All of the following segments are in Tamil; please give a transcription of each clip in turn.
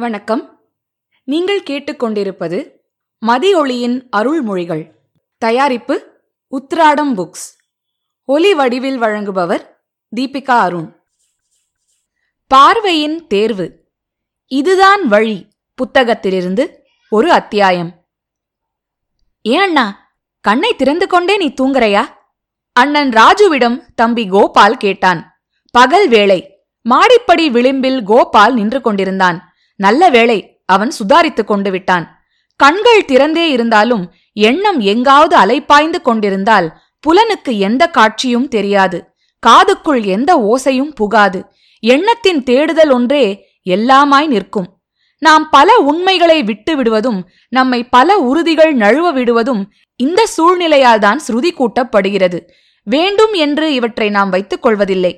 வணக்கம். நீங்கள் கேட்டுக்கொண்டிருப்பது மதியொளியின் அருள்மொழிகள். தயாரிப்பு உத்ராடம் புக்ஸ். ஒலி வடிவில் வழங்குபவர் தீபிகா அருண். பார்வையின் தேர்வு. இதுதான் வழி புத்தகத்திலிருந்து ஒரு அத்தியாயம். ஏன் அண்ணா கண்ணை திறந்து கொண்டே நீ தூங்குறையா? அண்ணன் ராஜுவிடம் தம்பி கோபால் கேட்டான். பகல் வேளை மாடிப்படி விளிம்பில் கோபால் நின்று கொண்டிருந்தான். நல்ல வேளை அவன் சுதாரித்துக் கொண்டு விட்டான். கண்கள் திறந்தே இருந்தாலும் எண்ணம் எங்காவது அலைப்பாய்ந்து கொண்டிருந்தால் புலனுக்கு எந்த காட்சியும் தெரியாது. காதுக்குள் எந்த ஓசையும் புகாது. எண்ணத்தின் தேடுதல் ஒன்றே எல்லாமாய் நிற்கும். நாம் பல உண்மைகளை விட்டு விடுவதும் நம்மை பல உறுதிகள் நழுவ விடுவதும் இந்த சூழ்நிலையால் தான் ஸ்ருதி கூட்டப்படுகிறது. வேண்டும் என்று இவற்றை நாம் வைத்துக் கொள்வதில்லை.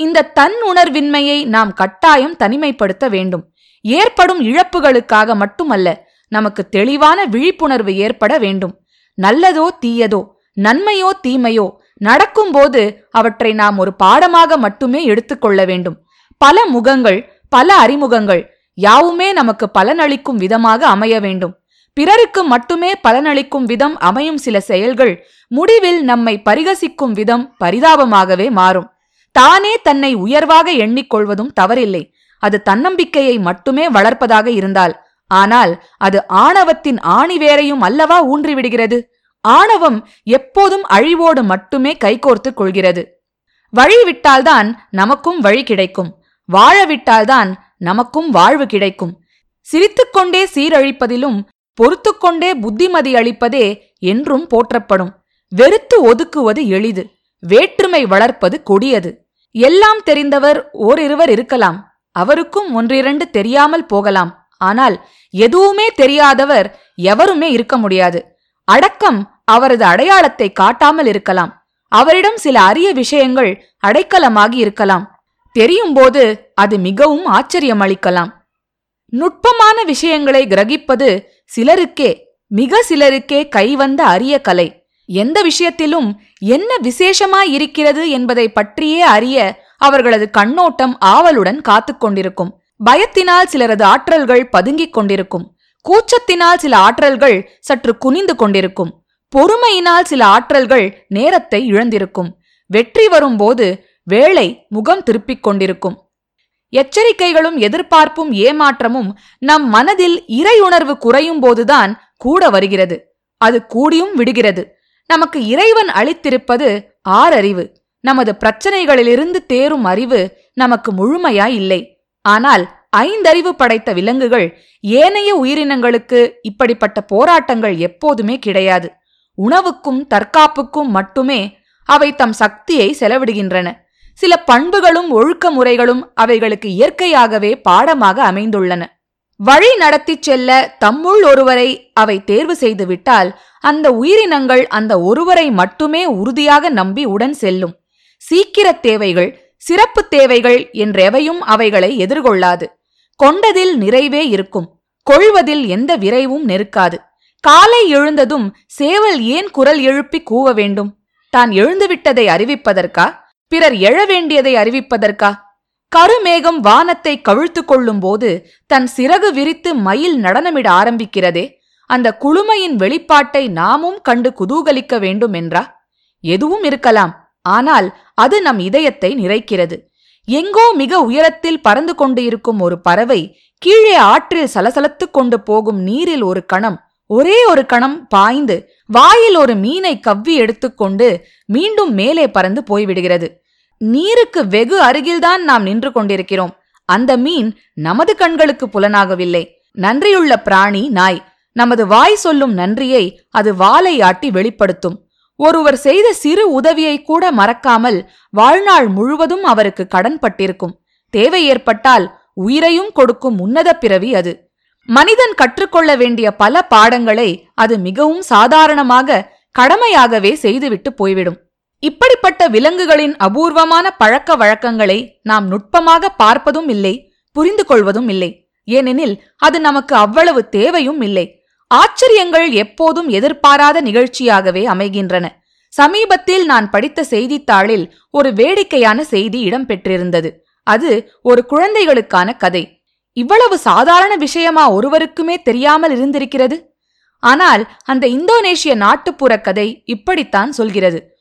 இந்த தன் உணர்வின்மையை நாம் கட்டாயம் தனிமைப்படுத்த வேண்டும். ஏற்படும் இழப்புகளுக்காக மட்டுமல்ல நமக்கு தெளிவான விழிப்புணர்வு ஏற்பட வேண்டும். நல்லதோ தீயதோ நன்மையோ தீமையோ நடக்கும்போது அவற்றை நாம் ஒரு பாடமாக மட்டுமே எடுத்துக்கொள்ள வேண்டும். பல முகங்கள் பல அறிமுகங்கள் யாவுமே நமக்கு பலனளிக்கும் விதமாக அமைய வேண்டும். பிறருக்கு மட்டுமே பலனளிக்கும் விதம் அமையும் சில செயல்கள் முடிவில் நம்மை பரிகசிக்கும் விதம் பரிதாபமாகவே மாறும். தானே தன்னை உயர்வாக எண்ணிக்கொள்வதும் தவறில்லை. அது தன்னம்பிக்கையை மட்டுமே வளர்ப்பதாக இருந்தால் ஆனால் அது ஆணவத்தின் ஆணிவேரையும் அல்லவா ஊன்றிவிடுகிறது? ஆணவம் எப்போதும் அழிவோடு மட்டுமே கைகோர்த்து கொள்கிறது. வழி விட்டால்தான் நமக்கும் வழி கிடைக்கும். வாழ விட்டால்தான் நமக்கும் வாழ்வு கிடைக்கும். சிரித்துக்கொண்டே சீரழிப்பதிலும் பொறுத்துக்கொண்டே புத்திமதி அளிப்பதே என்றும் போற்றப்படும். வெறுத்து ஒதுக்குவது எளிது. வேற்றுமை வளர்ப்பது கொடியது. எல்லாம் தெரிந்தவர் ஓரிருவர் இருக்கலாம். அவருக்கும் ஒன்றிரண்டு தெரியாமல் போகலாம். ஆனால் எதுவுமே தெரியாதவர் எவருமே இருக்க முடியாது. அடக்கம் அவரது அடையாளத்தை காட்டாமல் இருக்கலாம். அவரிடம் சில அரிய விஷயங்கள் அடைக்கலமாகி இருக்கலாம். தெரியும்போது அது மிகவும் ஆச்சரியமளிக்கலாம் நுட்பமான விஷயங்களை கிரகிப்பது சிலருக்கே மிக சிலருக்கே கைவந்த அரிய கலை. எந்த விஷயத்திலும் என்ன விசேஷமாயிருக்கிறது என்பதை பற்றியே அறிய அவர்களது கண்ணோட்டம் ஆவலுடன் காத்துக்கொண்டிருக்கும் பயத்தினால் சிலரது ஆற்றல்கள் பதுங்கிக் கொண்டிருக்கும். கூச்சத்தினால் சில ஆற்றல்கள் சற்று குனிந்து கொண்டிருக்கும். பொறுமையினால் சில ஆற்றல்கள் நேரத்தை இழந்திருக்கும். வெற்றி வரும்போது வேளை முகம் திருப்பிக் கொண்டிருக்கும். எச்சரிக்கைகளும் எதிர்பார்ப்பும் ஏமாற்றமும் நம் மனதில் இறையுணர்வு குறையும் போதுதான் கூட வருகிறது. அது கூடியும் விடுகிறது. நமக்கு இறைவன் அளித்திருப்பது ஆறறிவு. நமது பிரச்சனைகளிலிருந்து தேரும் அறிவு நமக்கு முழுமையாய் இல்லை ஆனால் ஐந்தறிவு படைத்த விலங்குகள் ஏனைய உயிரினங்களுக்கு இப்படிப்பட்ட போராட்டங்கள் எப்போதுமே கிடையாது. உணவுக்கும் தற்காப்புக்கும் மட்டுமே அவை தம் சக்தியை செலவிடுகின்றன. சில பண்புகளும் ஒழுக்க முறைகளும் அவைகளுக்கு இயற்கையாகவே பாடமாக அமைந்துள்ளன. வழி நடத்திச் செல்ல தம்முள் ஒருவரை அவை தேர்வு செய்துவிட்டால் அந்த உயிரினங்கள் அந்த ஒருவரை மட்டுமே உறுதியாக நம்பி உடன் செல்லும். சீக்கிர தேவைகள் சிறப்பு தேவைகள் என்றெவையும் அவைகளை எதிர்கொள்ளாது. கொண்டதில் நிறைவே இருக்கும். கொள்வதில் எந்த விரைவும் நெருக்காது. காலை எழுந்ததும் சேவல் ஏன் குரல் எழுப்பி கூவ வேண்டும்? தான் எழுந்துவிட்டதை அறிவிப்பதற்கா? பிறர் எழ வேண்டியதை அறிவிப்பதற்கா? கருமேகம் வானத்தை கவிழ்த்து கொள்ளும் போது தன் சிறகு விரித்து மயில் நடனமிட ஆரம்பிக்கிறதே? அந்த குளுமையின் வெளிப்பாட்டை நாமும் கண்டு குதூகலிக்க வேண்டும் என்றா எதுவும் இருக்கலாம். ஆனால் அது நம் இதயத்தை நிறைக்கிறது. எங்கோ மிக உயரத்தில் பறந்து கொண்டு இருக்கும் ஒரு பறவை கீழே ஆற்றில் சலசலத்துக் கொண்டு போகும் நீரில் ஒரு கணம் ஒரே ஒரு கணம் பாய்ந்து வாயில் ஒரு மீனை கவ்வி எடுத்துக்கொண்டு மீண்டும் மேலே பறந்து போய்விடுகிறது. நீருக்கு வெகு அருகில்தான் நாம் நின்று கொண்டிருக்கிறோம். அந்த மீன் நமது கண்களுக்கு புலனாகவில்லை. நன்றியுள்ள பிராணி நாய் நமது வாய் சொல்லும் நன்றியை அது வாலை ஆட்டி வெளிப்படுத்தும். ஒருவர் செய்த சிறு உதவியை கூட மறக்காமல் வாழ்நாள் முழுவதும் அவருக்கு கடன்பட்டிருக்கும் தேவை ஏற்பட்டால் உயிரையும் கொடுக்கும் உன்னத பிறவி அது. மனிதன் கற்றுக்கொள்ள வேண்டிய பல பாடங்களை அது மிகவும் சாதாரணமாக கடமையாகவே செய்துவிட்டு போய்விடும். இப்படிப்பட்ட விலங்குகளின் அபூர்வமான பழக்க வழக்கங்களை நாம் நுட்பமாக பார்ப்பதும் இல்லை புரிந்து கொள்வதும் இல்லை. ஏனெனில் அது நமக்கு அவ்வளவு தேவையும் இல்லை. ஆச்சரியங்கள் எப்போதும் எதிர்பாராத நிகழ்ச்சியாகவே அமைகின்றன. சமீபத்தில் நான் படித்த செய்தித்தாளில் ஒரு வேடிக்கையான செய்தி இடம்பெற்றிருந்தது. அது ஒரு குழந்தைகளுக்கான கதை. இவ்வளவு சாதாரண விஷயமா ஒருவருக்குமே தெரியாமல் இருந்திருக்கிறது? ஆனால் அந்த இந்தோனேஷிய நாட்டுப்புற கதை இப்படித்தான் சொல்கிறது.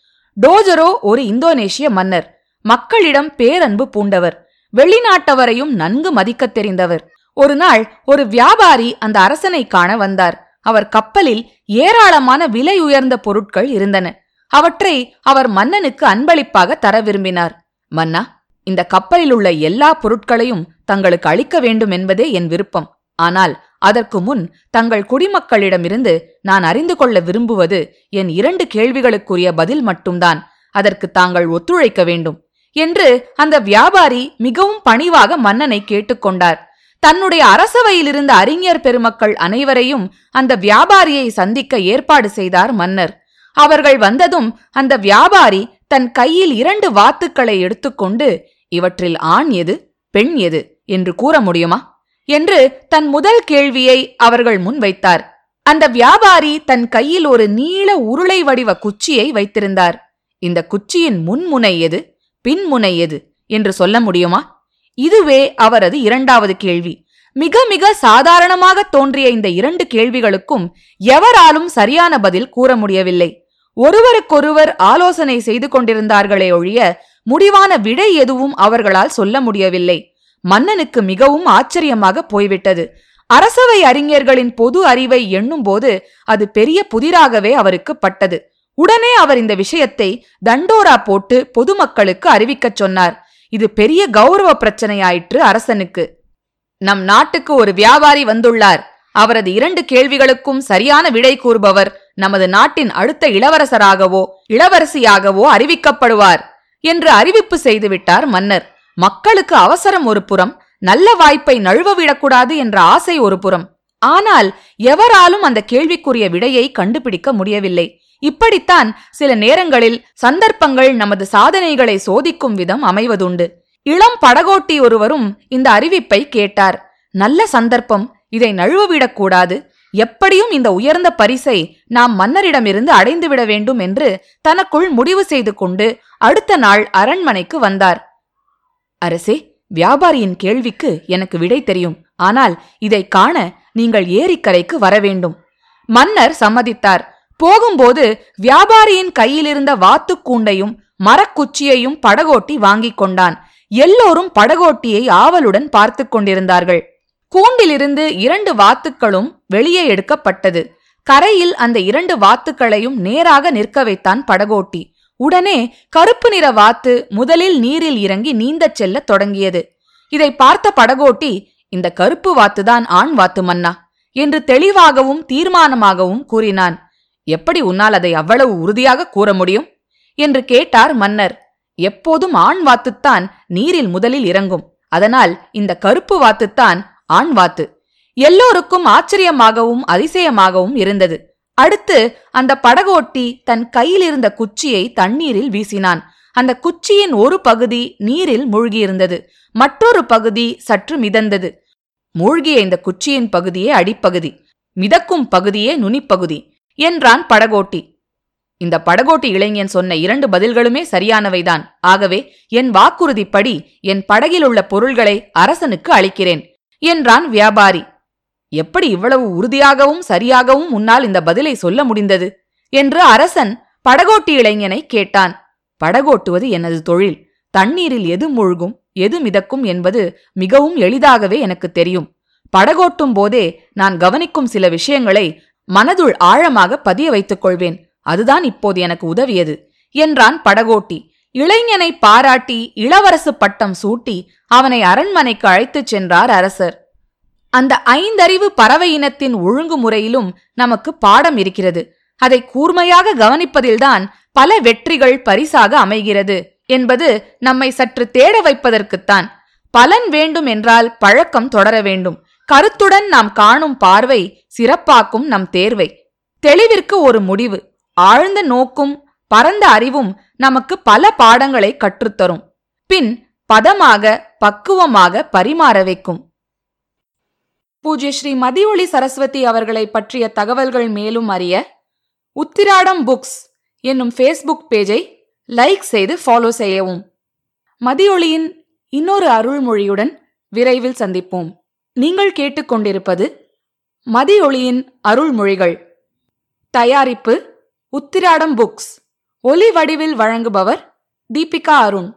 டோஜரோ ஒரு இந்தோனேஷிய மன்னர். மக்களிடம் பேரன்பு பூண்டவர். வெளிநாட்டவரையும் நன்கு மதிக்கத் தெரிந்தவர். ஒரு நாள் ஒரு வியாபாரி அந்த அரசனை காண வந்தார். அவர் கப்பலில் ஏராளமான விலை உயர்ந்த பொருட்கள் இருந்தன. அவற்றை அவர் மன்னனுக்கு அன்பளிப்பாக தர விரும்பினார். மன்னா இந்த கப்பலில் உள்ள எல்லா பொருட்களையும் தங்களுக்கு அளிக்க வேண்டும் என்பதே என் விருப்பம். ஆனால் அதற்கு முன் தங்கள் குடிமக்களிடமிருந்து நான் அறிந்து கொள்ள விரும்புவது என் இரண்டு கேள்விகளுக்குரிய பதில் மட்டும்தான். அதற்கு தாங்கள் ஒத்துழைக்க வேண்டும் என்று அந்த வியாபாரி மிகவும் பணிவாக மன்னனை கேட்டுக்கொண்டார் தன்னுடைய அரசவையில் இருந்த அறிஞர் பெருமக்கள் அனைவரையும் அந்த வியாபாரியை சந்திக்க ஏற்பாடு செய்தார் மன்னர். அவர்கள் வந்ததும் அந்த வியாபாரி தன் கையில் இரண்டு வாத்துக்களை எடுத்துக்கொண்டு இவற்றில் ஆண் எது பெண் எது என்று கூற முடியுமா? என்று தன் முதல் கேள்வியை அவர்கள் முன் வைத்தார். அந்த வியாபாரி தன் கையில் ஒரு நீள உருளை வடிவ குச்சியை வைத்திருந்தார். இந்த குச்சியின் முன்முனை எது பின்முனை எது என்று சொல்ல முடியுமா? இதுவே அவரது இரண்டாவது கேள்வி. மிக மிக சாதாரணமாக தோன்றிய இந்த இரண்டு கேள்விகளுக்கும் எவராலும் சரியான பதில் கூற முடியவில்லை. ஒருவருக்கொருவர் ஆலோசனை செய்து கொண்டிருந்தார்களே ஒழிய முடிவான விடை எதுவும் அவர்களால் சொல்ல முடியவில்லை. மன்னனுக்கு மிகவும் ஆச்சரியமாக போய்விட்டது. அரசவை அறிஞர்களின் பொது அறிவை எண்ணும்போது அது பெரிய புதிராகவே அவருக்கு பட்டது. உடனே அவர் இந்த விஷயத்தை தண்டோரா போட்டு பொதுமக்களுக்கு அறிவிக்கச் சொன்னார். இது பெரிய கௌரவ பிரச்சனையாயிற்று அரசனுக்கு. நம் நாட்டுக்கு ஒரு வியாபாரி வந்துள்ளார். அவரது இரண்டு கேள்விகளுக்கும் சரியான விடை கூறுபவர் நமது நாட்டின் அடுத்த இளவரசராகவோ இளவரசியாகவோ அறிவிக்கப்படுவார் என்று அறிவிப்பு செய்துவிட்டார் மன்னர். மக்களுக்கு அவசரம் ஒரு புறம் நல்ல வாய்ப்பை நழுவவிடக்கூடாது என்ற ஆசை ஒரு புறம். ஆனால் எவராலும் அந்த கேள்விக்குரிய விடையை கண்டுபிடிக்க முடியவில்லை. இப்படித்தான் சில நேரங்களில் சந்தர்ப்பங்கள் நமது சாதனைகளை சோதிக்கும் விதம் அமைவதுண்டு. இளம் படகோட்டி ஒருவரும் இந்த அறிவிப்பை கேட்டார். நல்ல சந்தர்ப்பம் இதை நழுவவிடக்கூடாது எப்படியும் இந்த உயர்ந்த பரிசை நாம் மன்னரிடமிருந்து அடைந்துவிட வேண்டும் என்று தனக்குள் முடிவு செய்து கொண்டு அடுத்த நாள் அரண்மனைக்கு வந்தார். அரசே வியாபாரியின் கேள்விக்கு எனக்கு விடை தெரியும். ஆனால் இதை காண நீங்கள் ஏரிக்கரைக்கு வர வேண்டும். மன்னர் சம்மதித்தார். போகும்போது வியாபாரியின் கையிலிருந்த வாத்துக்கூண்டையும் மரக்குச்சியையும் படகோட்டி வாங்கிக் கொண்டான். எல்லோரும் படகோட்டியை ஆவலுடன் பார்த்து கொண்டிருந்தார்கள். கூண்டிலிருந்து இரண்டு வாத்துக்களும் வெளியே எடுக்கப்பட்டது. கரையில் அந்த இரண்டு வாத்துக்களையும் நேராக நிற்க வைத்தான் படகோட்டி. உடனே கருப்பு நிற வாத்து முதலில் நீரில் இறங்கி நீந்தச் செல்லத் தொடங்கியது. இதை பார்த்த படகோட்டி இந்த கருப்பு வாத்துதான் ஆண் வாத்து மன்னா என்று தெளிவாகவும் தீர்மானமாகவும் கூறினான். எப்படி உன்னால் அதை அவ்வளவு உறுதியாக கூற முடியும்? என்று கேட்டார் மன்னர். எப்போதும் ஆண் வாத்துத்தான் நீரில் முதலில் இறங்கும். அதனால் இந்த கருப்பு வாத்துத்தான் ஆண் வாத்து. எல்லோருக்கும் ஆச்சரியமாகவும் அதிசயமாகவும் இருந்தது. அடுத்து அந்த படகோட்டி தன் கையில் இருந்த குச்சியை தண்ணீரில் வீசினான். அந்த குச்சியின் ஒரு பகுதி நீரில் மூழ்கியிருந்தது. மற்றொரு பகுதி சற்று மிதந்தது. மூழ்கிய இந்த குச்சியின் பகுதியே அடிப்பகுதி. மிதக்கும் பகுதியே நுனிப்பகுதி. என்றான் படகோட்டி. இந்த படகோட்டி இளைஞன் சொன்ன இரண்டு பதில்களுமே சரியானவைதான். ஆகவே என் வாக்குறுதிப்படி என் படகில் உள்ள பொருள்களை அரசனுக்கு அளிக்கிறேன் என்றான் வியாபாரி. எப்படி இவ்வளவு உறுதியாகவும் சரியாகவும் உன்னால் இந்த பதிலை சொல்ல முடிந்தது? என்று அரசன் படகோட்டி இளைஞனை கேட்டான். படகோட்டுவது எனது தொழில். தண்ணீரில் எது மூழ்கும் எது மிதக்கும் என்பது மிகவும் எளிதாகவே எனக்கு தெரியும். படகோட்டும் போதே நான் கவனிக்கும் சில விஷயங்களை மனதுள் ஆழமாக பதிய வைத்துக் கொள்வேன். அதுதான் இப்போது எனக்கு உதவியது என்றான் படகோட்டி. இளைஞனை பாராட்டி இளவரசு பட்டம் சூட்டி அவனை அரண்மனைக்கு அழைத்துச் சென்றார் அரசர். அந்த ஐந்தறிவு பறவை இனத்தின் ஒழுங்குமுறையிலும் நமக்கு பாடம் இருக்கிறது. அதை கூர்மையாக கவனிப்பதில்தான் பல வெற்றிகள் பரிசாக அமைகிறது என்பது நம்மை சற்று தேட வைப்பதற்குத்தான். பலன் வேண்டும் என்றால் பழக்கம் தொடர வேண்டும். கருத்துடன் நாம் காணும் பார்வை சிறப்பாக்கும் நம் தேர்வை. தெளிவிற்கு ஒரு முடிவு. ஆழ்ந்த நோக்கும் பரந்த அறிவும் நமக்கு பல பாடங்களை கற்றுத்தரும். பின் பதமாக பக்குவமாக பரிமாற வைக்கும். பூஜ்ய ஸ்ரீ மதியொளி சரஸ்வதி அவர்களை பற்றிய தகவல்கள் மேலும் அறிய உத்திராடம் புக்ஸ் என்னும் ஃபேஸ்புக் பேஜை லைக் செய்து ஃபாலோ செய்யவும். மதியொளியின் இன்னொரு அருள்மொழியுடன் விரைவில் சந்திப்போம். நீங்கள் கேட்டுக்கொண்டிருப்பது மதியொளியின் அருள்மொழிகள். தயாரிப்பு உத்திராடம் புக்ஸ். ஒலி வடிவில் வழங்குபவர் தீபிகா அருண்.